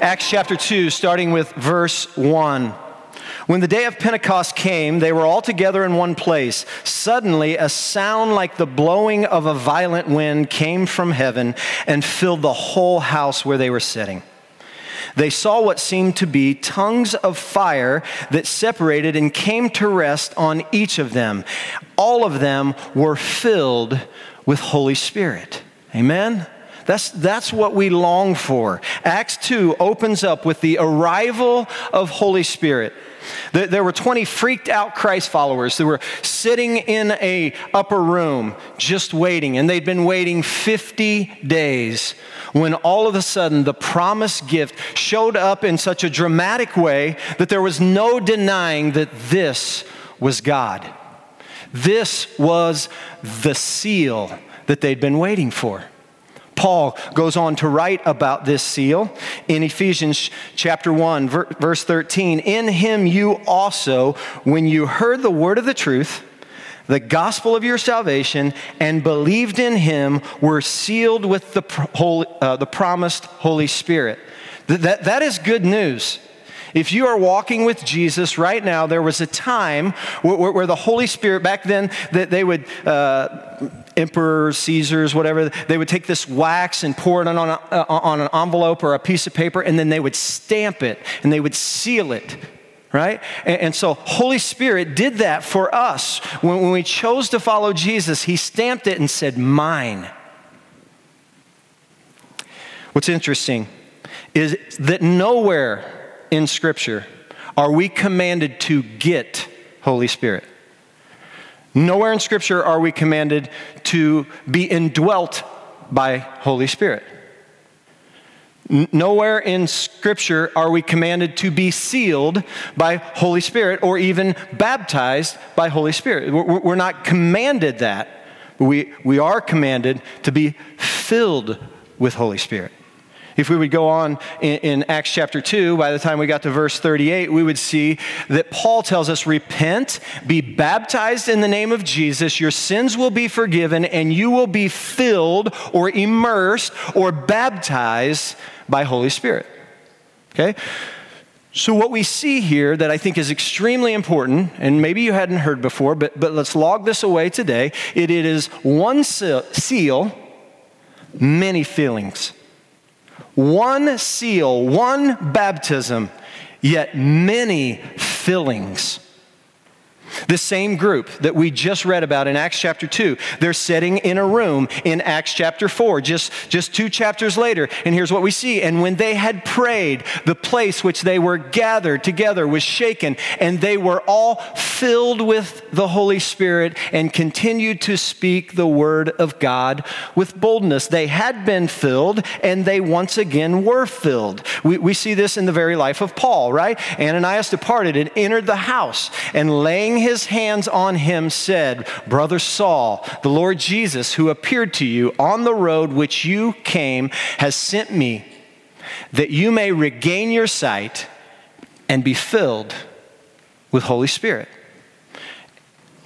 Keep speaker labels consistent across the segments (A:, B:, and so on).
A: Acts chapter 2, starting with verse 1. When the day of Pentecost came, they were all together in one place. Suddenly, a sound like the blowing of a violent wind came from heaven and filled the whole house where they were sitting. They saw what seemed to be tongues of fire that separated and came to rest on each of them. All of them were filled with Holy Spirit. Amen. That's, that's what we long for. Acts 2 opens up with the arrival of Holy Spirit. There were 20 freaked out Christ followers who were sitting in a upper room just waiting, and they'd been waiting 50 days when all of a sudden the promised gift showed up in such a dramatic way that there was no denying that this was God. This was the seal that they'd been waiting for. Paul goes on to write about this seal in Ephesians chapter 1, verse 13. In him you also, when you heard the word of the truth, the gospel of your salvation, and believed in him, were sealed with the, holy, uh, the promised Holy Spirit. That, that is good news. If you are walking with Jesus right now, there was a time where, where the Holy Spirit, back then, that they would, uh, emperors, Caesars, whatever, they would take this wax and pour it on, a, uh, on an envelope or a piece of paper, and then they would stamp it and they would seal it right? And, so Holy Spirit did that for us. When we chose to follow Jesus, He stamped it and said, Mine. What's interesting is that nowhere in Scripture are we commanded to get Holy Spirit. Nowhere in Scripture are we commanded to be indwelt by Holy Spirit. Nowhere in Scripture are we commanded to be sealed by Holy Spirit or even baptized by Holy Spirit. We're not commanded that. We, we are commanded to be filled with Holy Spirit. If we would go on in, in, Acts chapter 2, by the time we got to verse 38, we would see that Paul tells us, Repent, be baptized in the name of Jesus, your sins will be forgiven, and you will be filled or immersed or baptized by Holy Spirit. Okay? So, what we see here that I think is extremely important, and maybe you hadn't heard before, but, but let's log this away today. It, it is one seal, many feelings. One seal, one baptism, yet many fillings. The same group that we just read about in Acts chapter 2, they're sitting in a room in Acts chapter 4, just, just two chapters later. And here's what we see. And when they had prayed, the place which they were gathered together was shaken, and they were all filled with the Holy Spirit and continued to speak the word of God with boldness. They had been filled, and they once again were filled. We, we see this in the very life of Paul, right? Ananias departed and entered the house, and laying his hands on him, said, Brother Saul, the Lord Jesus, who appeared to you on the road which you came, has sent me that you may regain your sight and be filled with Holy Spirit.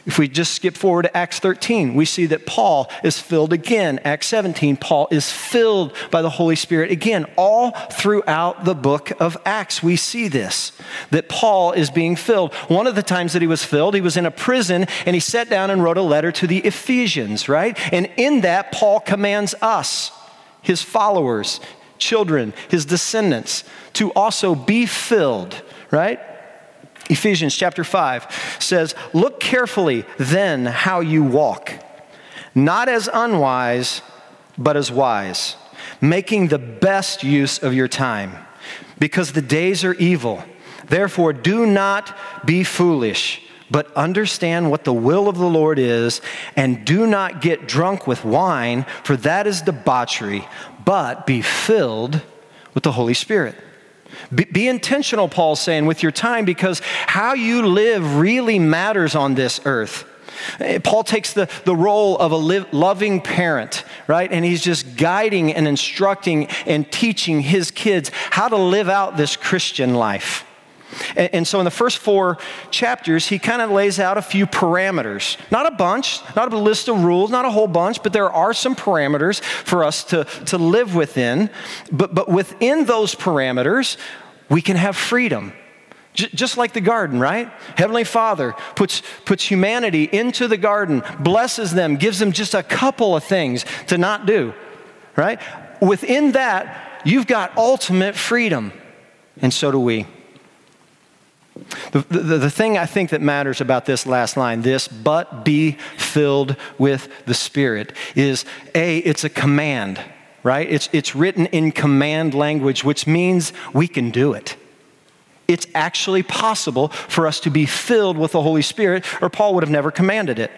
A: If we just skip forward to Acts 13, we see that Paul is filled again. Acts 17, Paul is filled by the Holy Spirit again. All throughout the book of Acts, we see this that Paul is being filled. One of the times that he was filled, he was in a prison and he sat down and wrote a letter to the Ephesians, right? And in that, Paul commands us, his followers, children, his descendants, to also be filled, right? Ephesians chapter 5 says, Look carefully then how you walk, not as unwise, but as wise, making the best use of your time, because the days are evil. Therefore, do not be foolish, but understand what the will of the Lord is, and do not get drunk with wine, for that is debauchery, but be filled with the Holy Spirit. Be, be, intentional, Paul's saying, with your time because how you live really matters on this earth. Eh, Paul takes the, the role of a live, loving parent, right? And he's just guiding and instructing and teaching his kids how to live out this Christian life. And, so in the first four chapters, he kind of lays out a few parameters. Not a bunch, not a list of rules, not a whole bunch, but there are some parameters for us to, to live within. But, but within those parameters, we can have freedom. J- just like the garden, right? Heavenly Father puts, puts humanity into the garden, blesses them, gives them just a couple of things to not do, right? Within that, you've got ultimate freedom, and so do we. The, the, the, thing I think that matters about this last line, this, but be filled with the Spirit, is A, it's a command, right? It's, it's written in command language, which means we can do it. It's actually possible for us to be filled with the Holy Spirit, or Paul would have never commanded it.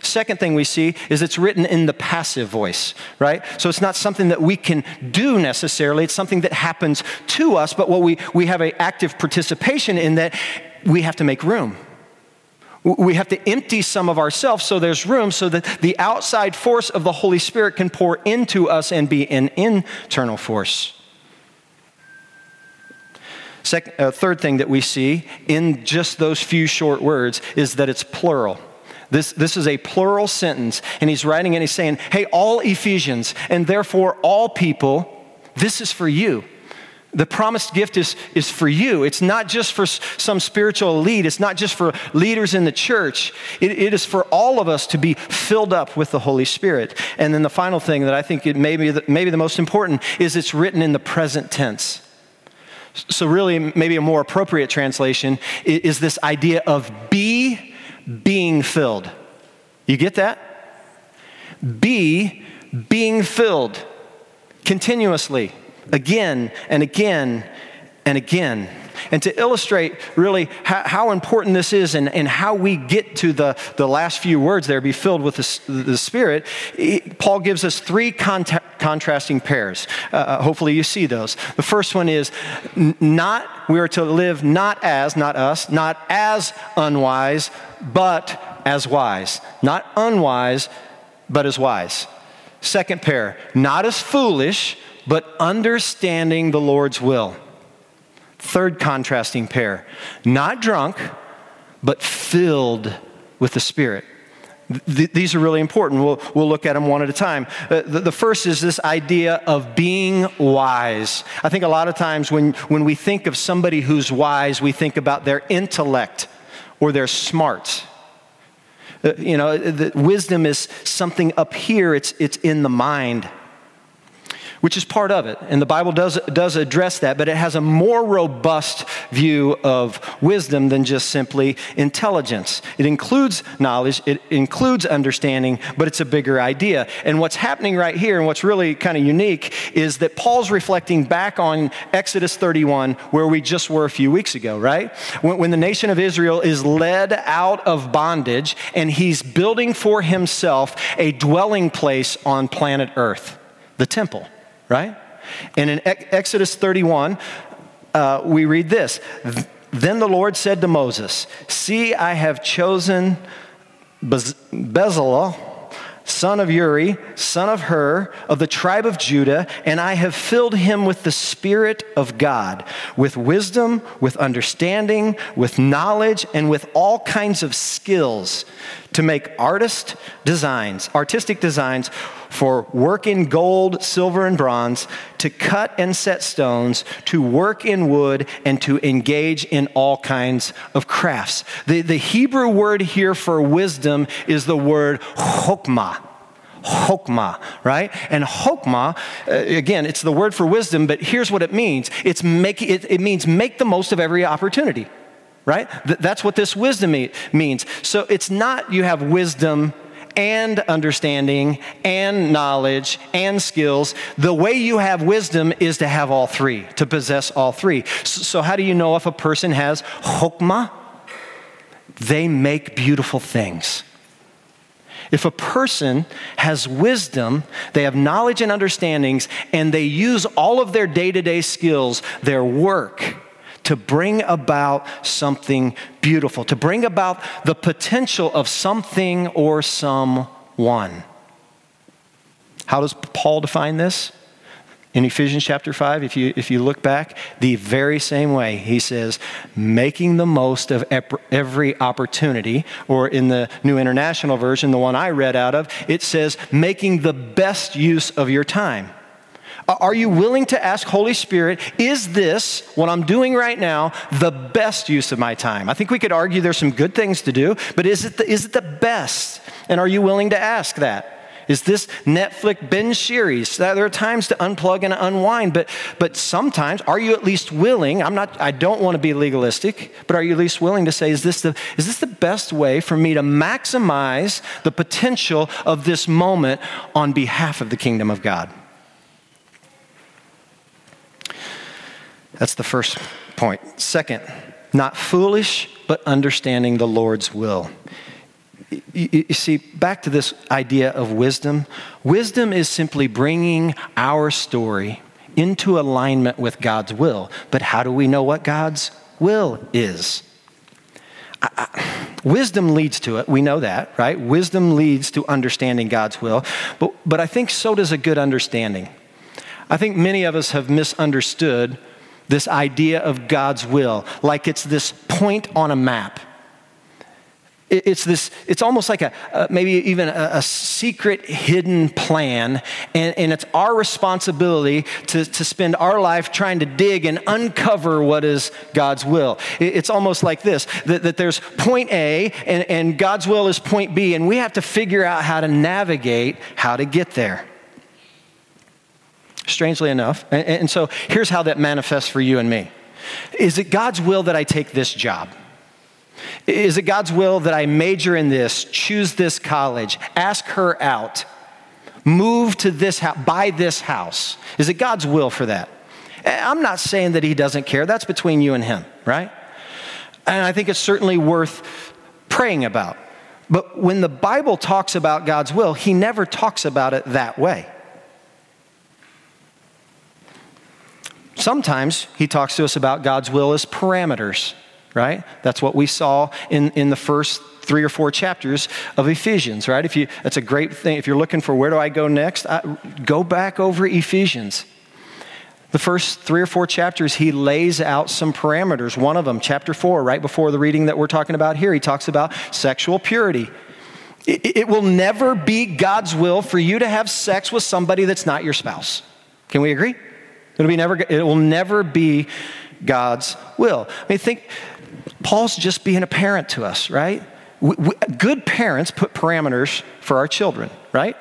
A: Second thing we see is it's written in the passive voice, right? So it's not something that we can do necessarily, it's something that happens to us, but what we, we have an active participation in that we have to make room. We have to empty some of ourselves so there's room so that the outside force of the Holy Spirit can pour into us and be an internal force. Second, uh, third thing that we see in just those few short words is that it's plural. This, this is a plural sentence, and he's writing and he's saying, Hey, all Ephesians, and therefore all people, this is for you. The promised gift is, is for you. It's not just for some spiritual elite. It's not just for leaders in the church. It, it is for all of us to be filled up with the Holy Spirit. And then the final thing that I think it may be the, maybe the most important is it's written in the present tense. So, really, maybe a more appropriate translation is this idea of be being filled. You get that? Be being filled continuously, again and again and again. And to illustrate really how, how important this is and, and, how we get to the, the last few words there, be filled with the, the Spirit, Paul gives us three contrasting pairs. Uh, uh, hopefully you see those. The first one is not, we are to live not as, not us, not as unwise, but as wise. Not unwise, but as wise. Second pair, not as foolish, but understanding the Lord's will. Third contrasting pair, not drunk, but filled with the Spirit. Th- these are really important. We'll, we'll look at them one at a time. Uh, the, the, first is this idea of being wise. I think a lot of times when, when we think of somebody who's wise, we think about their intellect or they're smart. Uh, you know, the, wisdom is something up here, it's, it's in the mind which is part of it. And the Bible does, does address that, but it has a more robust view of wisdom than just simply intelligence. It includes knowledge, it includes understanding, but it's a bigger idea. And what's happening right here, and what's really kind of unique, is that Paul's reflecting back on Exodus 31, where we just were a few weeks ago, right? When, when the nation of Israel is led out of bondage and he's building for himself a dwelling place on planet Earth, the temple right? And in Exodus 31, uh, we read this Then the Lord said to Moses, See, I have chosen Bez- Bezalel son of Uri, son of Hur, of the tribe of Judah, and I have filled him with the Spirit of God, with wisdom, with understanding, with knowledge, and with all kinds of skills to make artist designs, artistic designs for work in gold, silver, and bronze, to cut and set stones, to work in wood, and to engage in all kinds of crafts. The, the Hebrew word here for wisdom is the word chokmah. Chokmah, right? And chokmah, uh, again, it's the word for wisdom, but here's what it means. It's make, it, it means make the most of every opportunity, right? Th- that's what this wisdom means. So it's not you have wisdom and understanding and knowledge and skills. The way you have wisdom is to have all three, to possess all three. So, how do you know if a person has chokmah? they make beautiful things. If a person has wisdom, they have knowledge and understandings, and they use all of their day to day skills, their work, to bring about something beautiful, to bring about the potential of something or someone. How does Paul define this? In Ephesians chapter 5, if you, if you look back, the very same way, he says, making the most of every opportunity, or in the New International Version, the one I read out of, it says, making the best use of your time. Uh, are you willing to ask Holy Spirit, is this, what I'm doing right now, the best use of my time? I think we could argue there's some good things to do, but is it the, is it the best? And are you willing to ask that? Is this Netflix binge series? There are times to unplug and unwind, but, but sometimes, are you at least willing? I'm not, I don't want to be legalistic, but are you at least willing to say, is this the, is this the best way for me to maximize the potential of this moment on behalf of the kingdom of God? That's the first point. Second, not foolish, but understanding the Lord's will you, see, back to this idea of wisdom. Wisdom is simply bringing our story into alignment with God's will. But how do we know what God's will is? Wisdom leads to it. We know that, right? Wisdom leads to understanding God's will. But, but I think so does a good understanding. I think many of us have misunderstood this idea of God's will, like it's this point on a map. It's this, it's almost like a, a maybe even a, a, secret hidden plan, and, and it's our responsibility to, to spend our life trying to dig and uncover what is God's will. It's almost like this that, that there's point A, and, and God's will is point B, and we have to figure out how to navigate how to get there. Strangely enough. And, and so here's how that manifests for you and me Is it God's will that I take this job? Is it God's will that I major in this, choose this college, ask her out, move to this house, buy this house? Is it God's will for that? Eh, I'm not saying that He doesn't care. That's between you and Him, right? And I think it's certainly worth praying about. But when the Bible talks about God's will, He never talks about it that way. Sometimes He talks to us about God's will as parameters right? That's what we saw in, in the first three or four chapters of Ephesians, right? If you, that's a great thing. If you're looking for where do I go next, I, go back over Ephesians. The first three or four chapters, he lays out some parameters. One of them, chapter four, right before the reading that we're talking about here, he talks about sexual purity. It, it will never be God's will for you to have sex with somebody that's not your spouse. Can we agree? It'll be never, it will never be God's will. I mean, think, Paul's just being a parent to us, right? We, we, good parents put parameters for our children, right?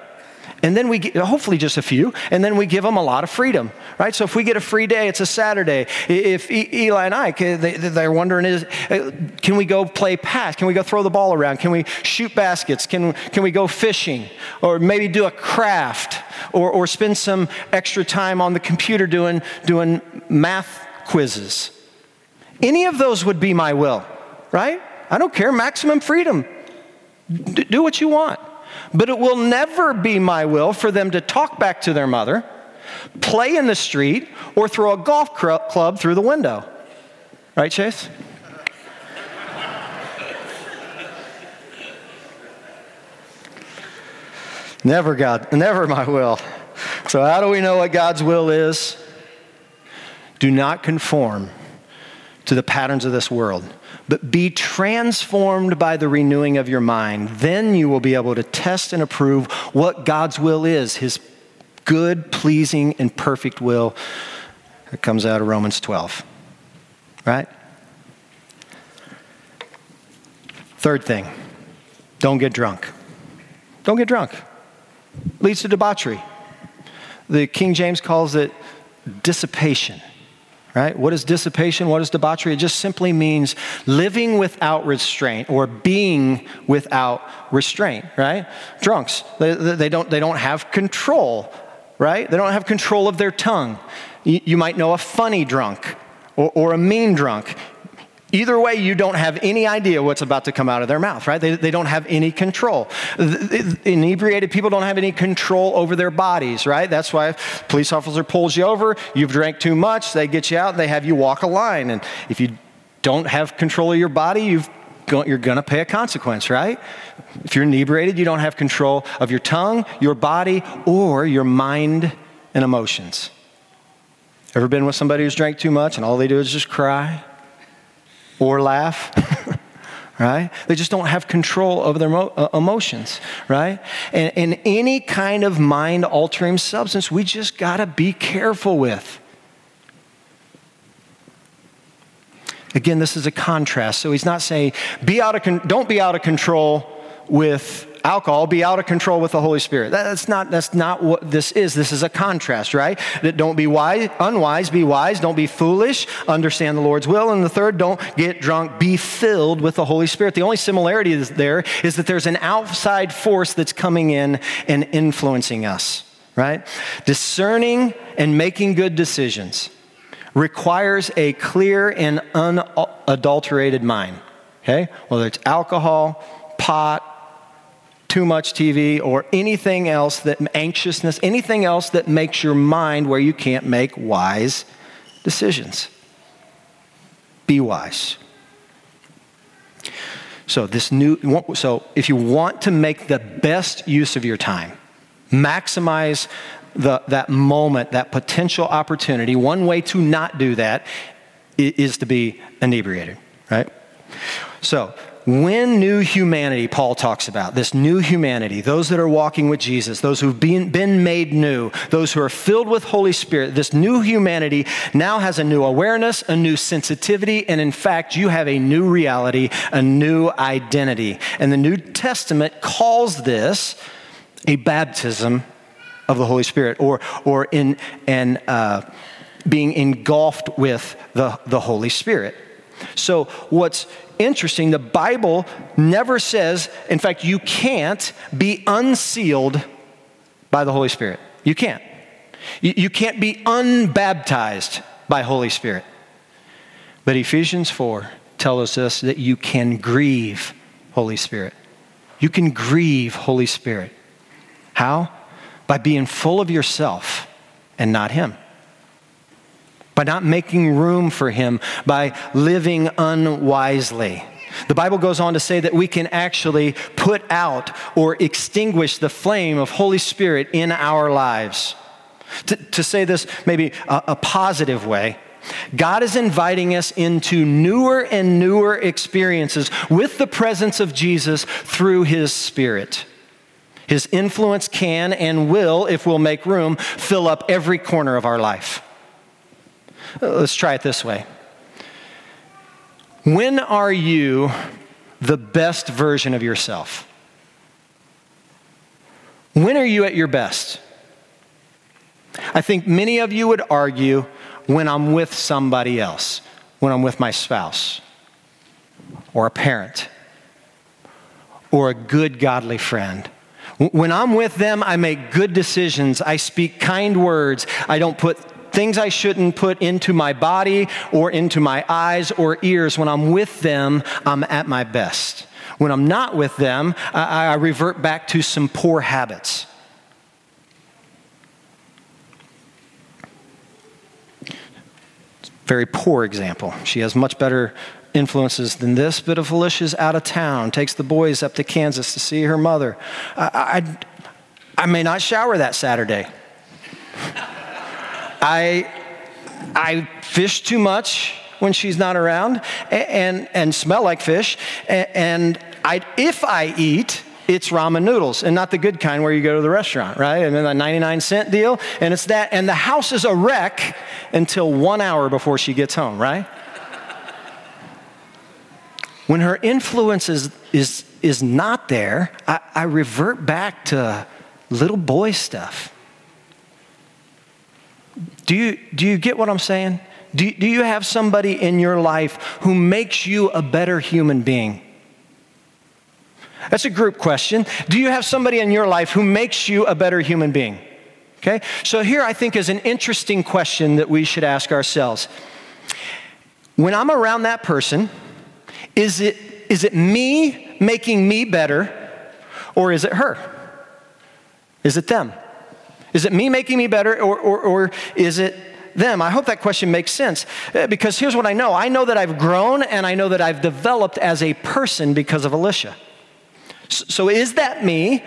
A: And then we get, hopefully just a few, and then we give them a lot of freedom, right? So if we get a free day, it's a Saturday. If Eli and I, they're wondering, is, uh, can we go play pass? Can we go throw the ball around? Can we shoot baskets? Can, can we go fishing? Or maybe do a craft? Or, or spend some extra time on the computer doing, doing math quizzes? Any of those would be my will, right? I don't care, maximum freedom. D- do what you want. But it will never be my will for them to talk back to their mother, play in the street, or throw a golf club through the window. Right, Chase? never, God, never my will. So, how do we know what God's will is? Do not conform to the patterns of this world, but be transformed by the renewing of your mind. Then you will be able to test and approve what God's will is, his good, pleasing, and perfect will. It comes out of Romans 12. Right? Third thing, don't get drunk. Don't get drunk. Leads to debauchery. The King James calls it dissipation right? What is dissipation? What is debauchery? It just simply means living without restraint or being without restraint, right? Drunks, they, they, don't, they don't have control, right? They don't have control of their tongue. You, might know a funny drunk or, or a mean drunk. Either way, you don't have any idea what's about to come out of their mouth, right? They, they don't have any control. Inebriated people don't have any control over their bodies, right? That's why if police officer pulls you over, you've drank too much, they get you out, they have you walk a line. And if you don't have control of your body, you've you're going to pay a consequence, right? If you're inebriated, you don't have control of your tongue, your body, or your mind and emotions. Ever been with somebody who's drank too much and all they do is just cry? Or laugh. right? They just don't have control over their uh, emotions, right? And, and any kind of mind altering substance, we just got to be careful with. Again, this is a contrast. So he's not saying, be out of con- don't be out of control with alcohol be out of control with the Holy Spirit. That's not, that's not what this is. This is a contrast, right? That don't be wise, unwise, be wise. Don't be foolish, understand the Lord's will. And the third, don't get drunk, be filled with the Holy Spirit. The only similarity is there is that there's an outside force that's coming in and influencing us, right? Discerning and making good decisions requires a clear and unadulterated mind, okay? Whether it's alcohol, pot, too much TV or anything else that anxiousness, anything else that makes your mind where you can't make wise decisions. Be wise. So this new so if you want to make the best use of your time, maximize the, that moment, that potential opportunity, one way to not do that is to be inebriated, right? So when new humanity, Paul talks about, this new humanity, those that are walking with Jesus, those who've been, been made new, those who are filled with Holy Spirit, this new humanity now has a new awareness, a new sensitivity, and in fact, you have a new reality, a new identity. And the New Testament calls this a baptism of the Holy Spirit or, or in, and, uh, being engulfed with the, the Holy Spirit. So, what's interesting, the Bible never says, in fact, you can't be unsealed by the Holy Spirit. You can't. You, can't be unbaptized by Holy Spirit. But Ephesians 4 tells us that you can grieve Holy Spirit. You can grieve Holy Spirit. How? By being full of yourself and not Him by not making room for Him, by living unwisely. The Bible goes on to say that we can actually put out or extinguish the flame of Holy Spirit in our lives. To, to say this maybe a, a positive way, God is inviting us into newer and newer experiences with the presence of Jesus through His Spirit. His influence can and will, if we'll make room, fill up every corner of our life. Let's try it this way. When are you the best version of yourself? When are you at your best? I think many of you would argue when I'm with somebody else, when I'm with my spouse, or a parent, or a good godly friend. When I'm with them, I make good decisions. I speak kind words. I don't put things I shouldn't put into my body or into my eyes or ears. When I'm with them, I'm at my best. When I'm not with them, I, I revert back to some poor habits. Very poor example. She has much better influences than this, but if Alicia's out of town, takes the boys up to Kansas to see her mother, I, I, I may not shower that Saturday. I, I fish too much when she's not around and, and smell like fish. And I, if I eat, it's ramen noodles and not the good kind where you go to the restaurant, right? And then a 99 cent deal. And it's that. And the house is a wreck until one hour before she gets home, right? when her influence is, is, is not there, I, I revert back to little boy stuff. Do you, do you get what I'm saying? Do, do you have somebody in your life who makes you a better human being? That's a group question. Do you have somebody in your life who makes you a better human being? Okay, so here I think is an interesting question that we should ask ourselves. when I'm around that person, is it, is it me making me better or is it her? Is it them? Is it me making me better or, or, or is it them? I hope that question makes sense uh, because here's what I know I know that I've grown and I know that I've developed as a person because of Alicia. So is that me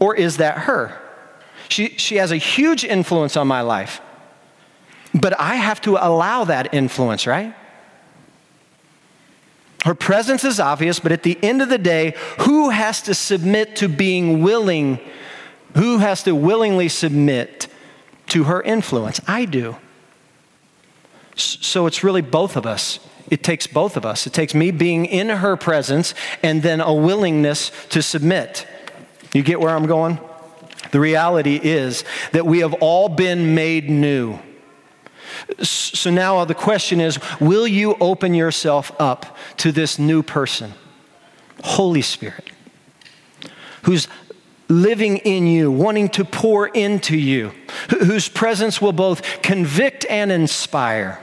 A: or is that her? She, she has a huge influence on my life, but I have to allow that influence, right? Her presence is obvious, but at the end of the day, who has to submit to being willing? Who has to willingly submit to her influence? I do. So it's really both of us. It takes both of us. It takes me being in her presence and then a willingness to submit. You get where I'm going? The reality is that we have all been made new. So now the question is will you open yourself up to this new person, Holy Spirit, who's living in you, wanting to pour into you, whose presence will both convict and inspire?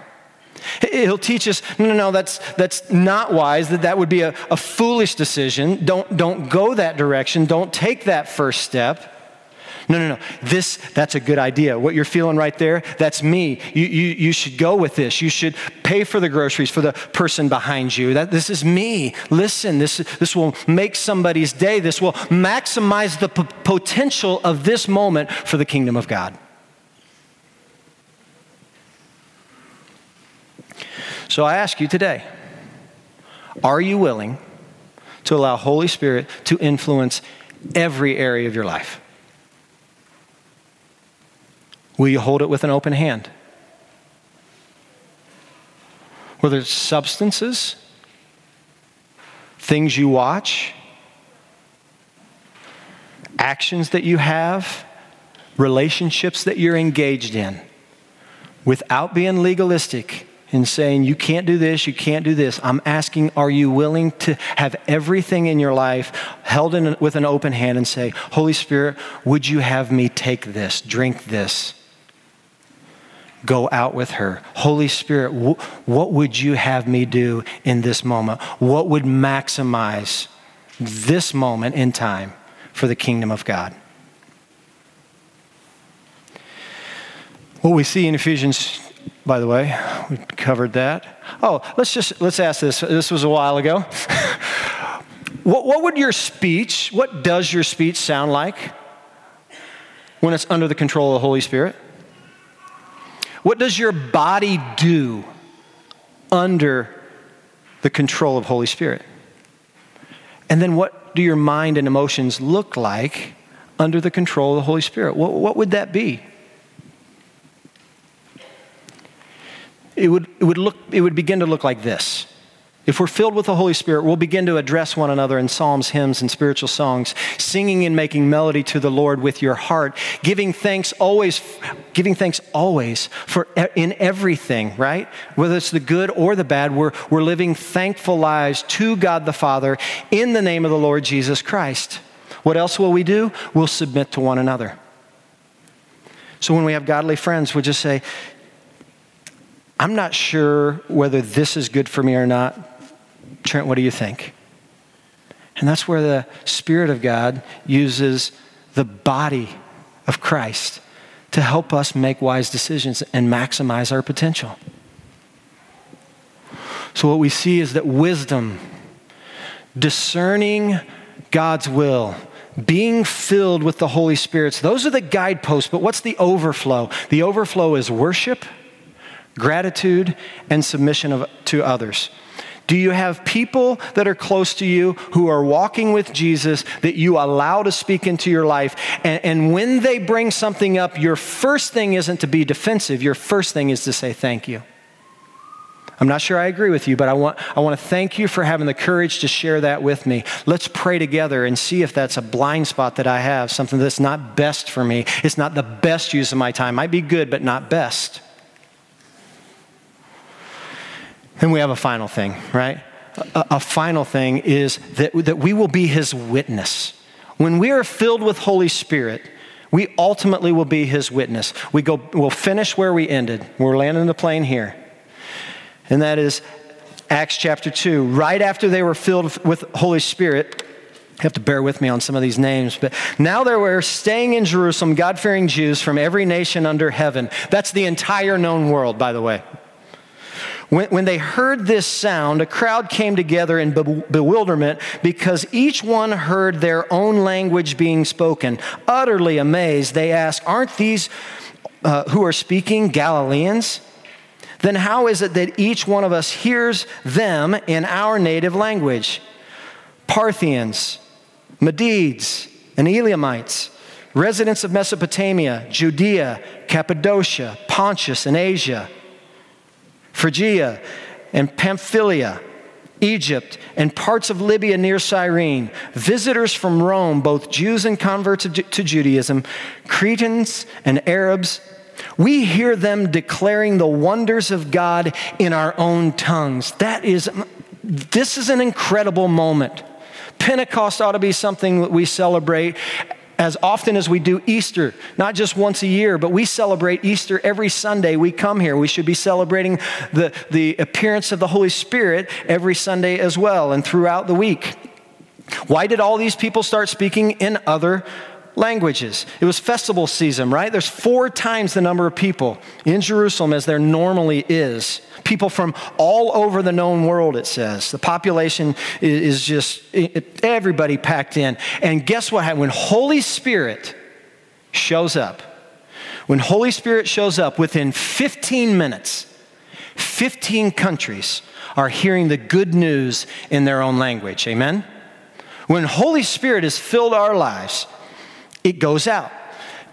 A: He'll teach us, no, no, no, that's, that's not wise, that that would be a, a foolish decision. Don't, don't go that direction. Don't take that first step. No, no, no. This, that's a good idea. What you're feeling right there, that's me. You, you, you should go with this. You should pay for the groceries for the person behind you. That, this is me. Listen, this, this will make somebody's day. This will maximize the p- potential of this moment for the kingdom of God. So I ask you today are you willing to allow Holy Spirit to influence every area of your life? Will you hold it with an open hand? Whether it's substances, things you watch, actions that you have, relationships that you're engaged in, without being legalistic and saying, You can't do this, you can't do this. I'm asking, Are you willing to have everything in your life held in, with an open hand and say, Holy Spirit, would you have me take this, drink this? Go out with her. Holy Spirit, wh- what would you have me do in this moment? What would maximize this moment in time for the kingdom of God? What we see in Ephesians by the way. We covered that. Oh, let's just let's ask this. This was a while ago. what, what would your speech, what does your speech sound like when it's under the control of the Holy Spirit? What does your body do under the control of Holy Spirit? And then what do your mind and emotions look like under the control of the Holy Spirit? What, what would that be? it would, it, would look, it would begin to look like this. If we're filled with the Holy Spirit, we'll begin to address one another in psalms, hymns, and spiritual songs, singing and making melody to the Lord with your heart, giving thanks always, giving thanks always for in everything, right? Whether it's the good or the bad, we're, we're living thankful lives to God the Father in the name of the Lord Jesus Christ. What else will we do? We'll submit to one another. So when we have godly friends, we'll just say, I'm not sure whether this is good for me or not. Trent, what do you think? And that's where the Spirit of God uses the body of Christ to help us make wise decisions and maximize our potential. So, what we see is that wisdom, discerning God's will, being filled with the Holy Spirit, those are the guideposts, but what's the overflow? The overflow is worship gratitude, and submission of, to others? Do you have people that are close to you who are walking with Jesus that you allow to speak into your life? And, and, when they bring something up, your first thing isn't to be defensive, your first thing is to say thank you. I'm not sure I agree with you, but I want, I want to thank you for having the courage to share that with me. Let's pray together and see if that's a blind spot that I have, something that's not best for me. It's not the best use of my time. Might be good, but not best. Then we have a final thing, right? A, a, final thing is that, that we will be his witness. When we are filled with Holy Spirit, we ultimately will be his witness. We go, we'll finish where we ended. We're landing the plane here. and that is Acts chapter 2. Right after they were filled with Holy Spirit, you have to bear with me on some of these names, but now there were staying in Jerusalem God fearing Jews from every nation under heaven. That's the entire known world, by the way. When, when they heard this sound, a crowd came together in be- bewilderment because each one heard their own language being spoken. Utterly amazed, they asked, Aren't these uh, who are speaking Galileans? Then how is it that each one of us hears them in our native language? Parthians, Medes, and Elamites, residents of Mesopotamia, Judea, Cappadocia, Pontus, and Asia Phrygia and Pamphylia, Egypt, and parts of Libya near Cyrene, visitors from Rome, both Jews and converts to Judaism, Cretans and Arabs. We hear them declaring the wonders of God in our own tongues. That is, this is an incredible moment. Pentecost ought to be something that we celebrate as often as we do Easter, not just once a year, but we celebrate Easter every Sunday we come here. We should be celebrating the, the appearance of the Holy Spirit every Sunday as well and throughout the week. Why did all these people start speaking in other languages. It was festival season, right? There's four times the number of people in Jerusalem as there normally is. People from all over the known world, it says. The population is just everybody packed in. And guess what? happened? When Holy Spirit shows up, when Holy Spirit shows up within 15 minutes, 15 countries are hearing the good news in their own language. Amen? When Holy Spirit has filled our lives, it goes out.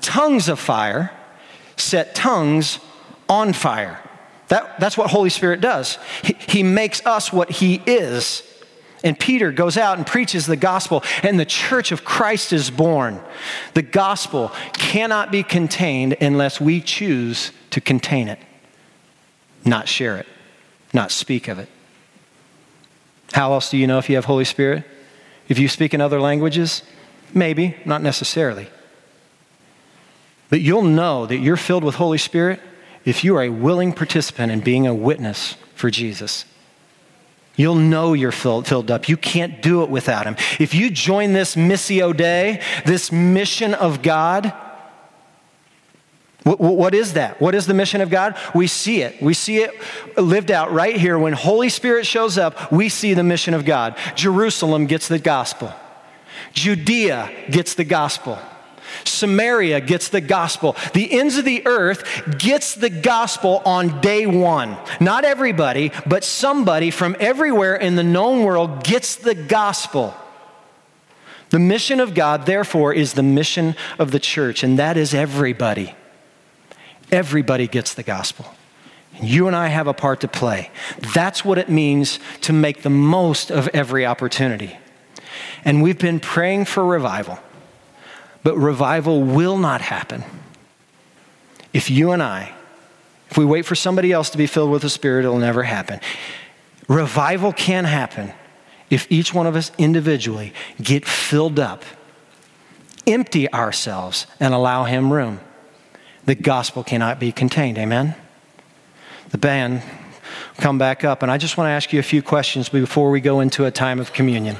A: Tongues of fire set tongues on fire. That, that's what Holy Spirit does. He, he makes us what He is. And Peter goes out and preaches the gospel, and the church of Christ is born. The gospel cannot be contained unless we choose to contain it, not share it, not speak of it. How else do you know if you have Holy Spirit? If you speak in other languages, Maybe, not necessarily. But you'll know that you're filled with Holy Spirit if you are a willing participant in being a witness for Jesus. You'll know you're filled, filled up. You can't do it without Him. If you join this Missio Dei, this mission of God, what is that? What is the mission of God? We see it. We see it lived out right here. When Holy Spirit shows up, we see the mission of God. Jerusalem gets the gospel. Judea gets the gospel. Samaria gets the gospel. The ends of the earth gets the gospel on day one. Not everybody, but somebody from everywhere in the known world gets the gospel. The mission of God, therefore, is the mission of the church, and that is everybody. Everybody gets the gospel. You and I have a part to play. That's what it means to make the most of every opportunity. And we've been praying for revival. But revival will not happen if you and I, if we wait for somebody else to be filled with the Spirit, it'll never happen. Revival can happen if each one of us individually get filled up, empty ourselves, and allow Him room. The gospel cannot be contained. Amen? The band come back up, and I just want to ask you a few questions before we go into a time of communion.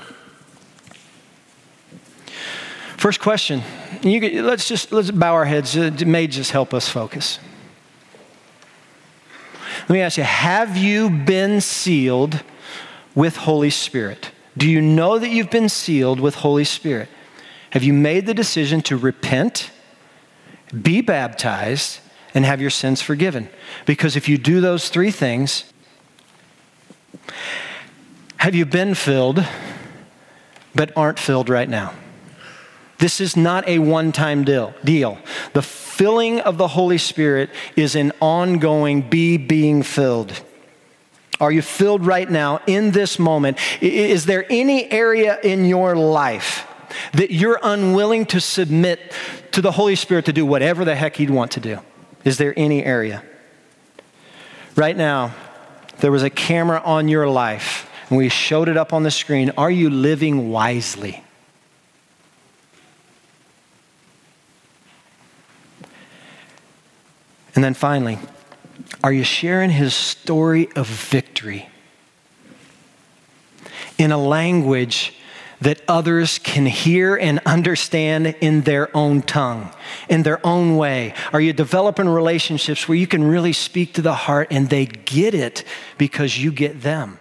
A: First question. Let's just let's bow our heads. It may just help us focus. Let me ask you: Have you been sealed with Holy Spirit? Do you know that you've been sealed with Holy Spirit? Have you made the decision to repent, be baptized, and have your sins forgiven? Because if you do those three things, have you been filled but aren't filled right now? This is not a one time deal, deal. The filling of the Holy Spirit is an ongoing be being filled. Are you filled right now in this moment? Is there any area in your life that you're unwilling to submit to the Holy Spirit to do whatever the heck He'd want to do? Is there any area? Right now, there was a camera on your life and we showed it up on the screen. Are you living wisely? And then finally, are you sharing his story of victory in a language that others can hear and understand in their own tongue, in their own way? Are you developing relationships where you can really speak to the heart and they get it because you get them?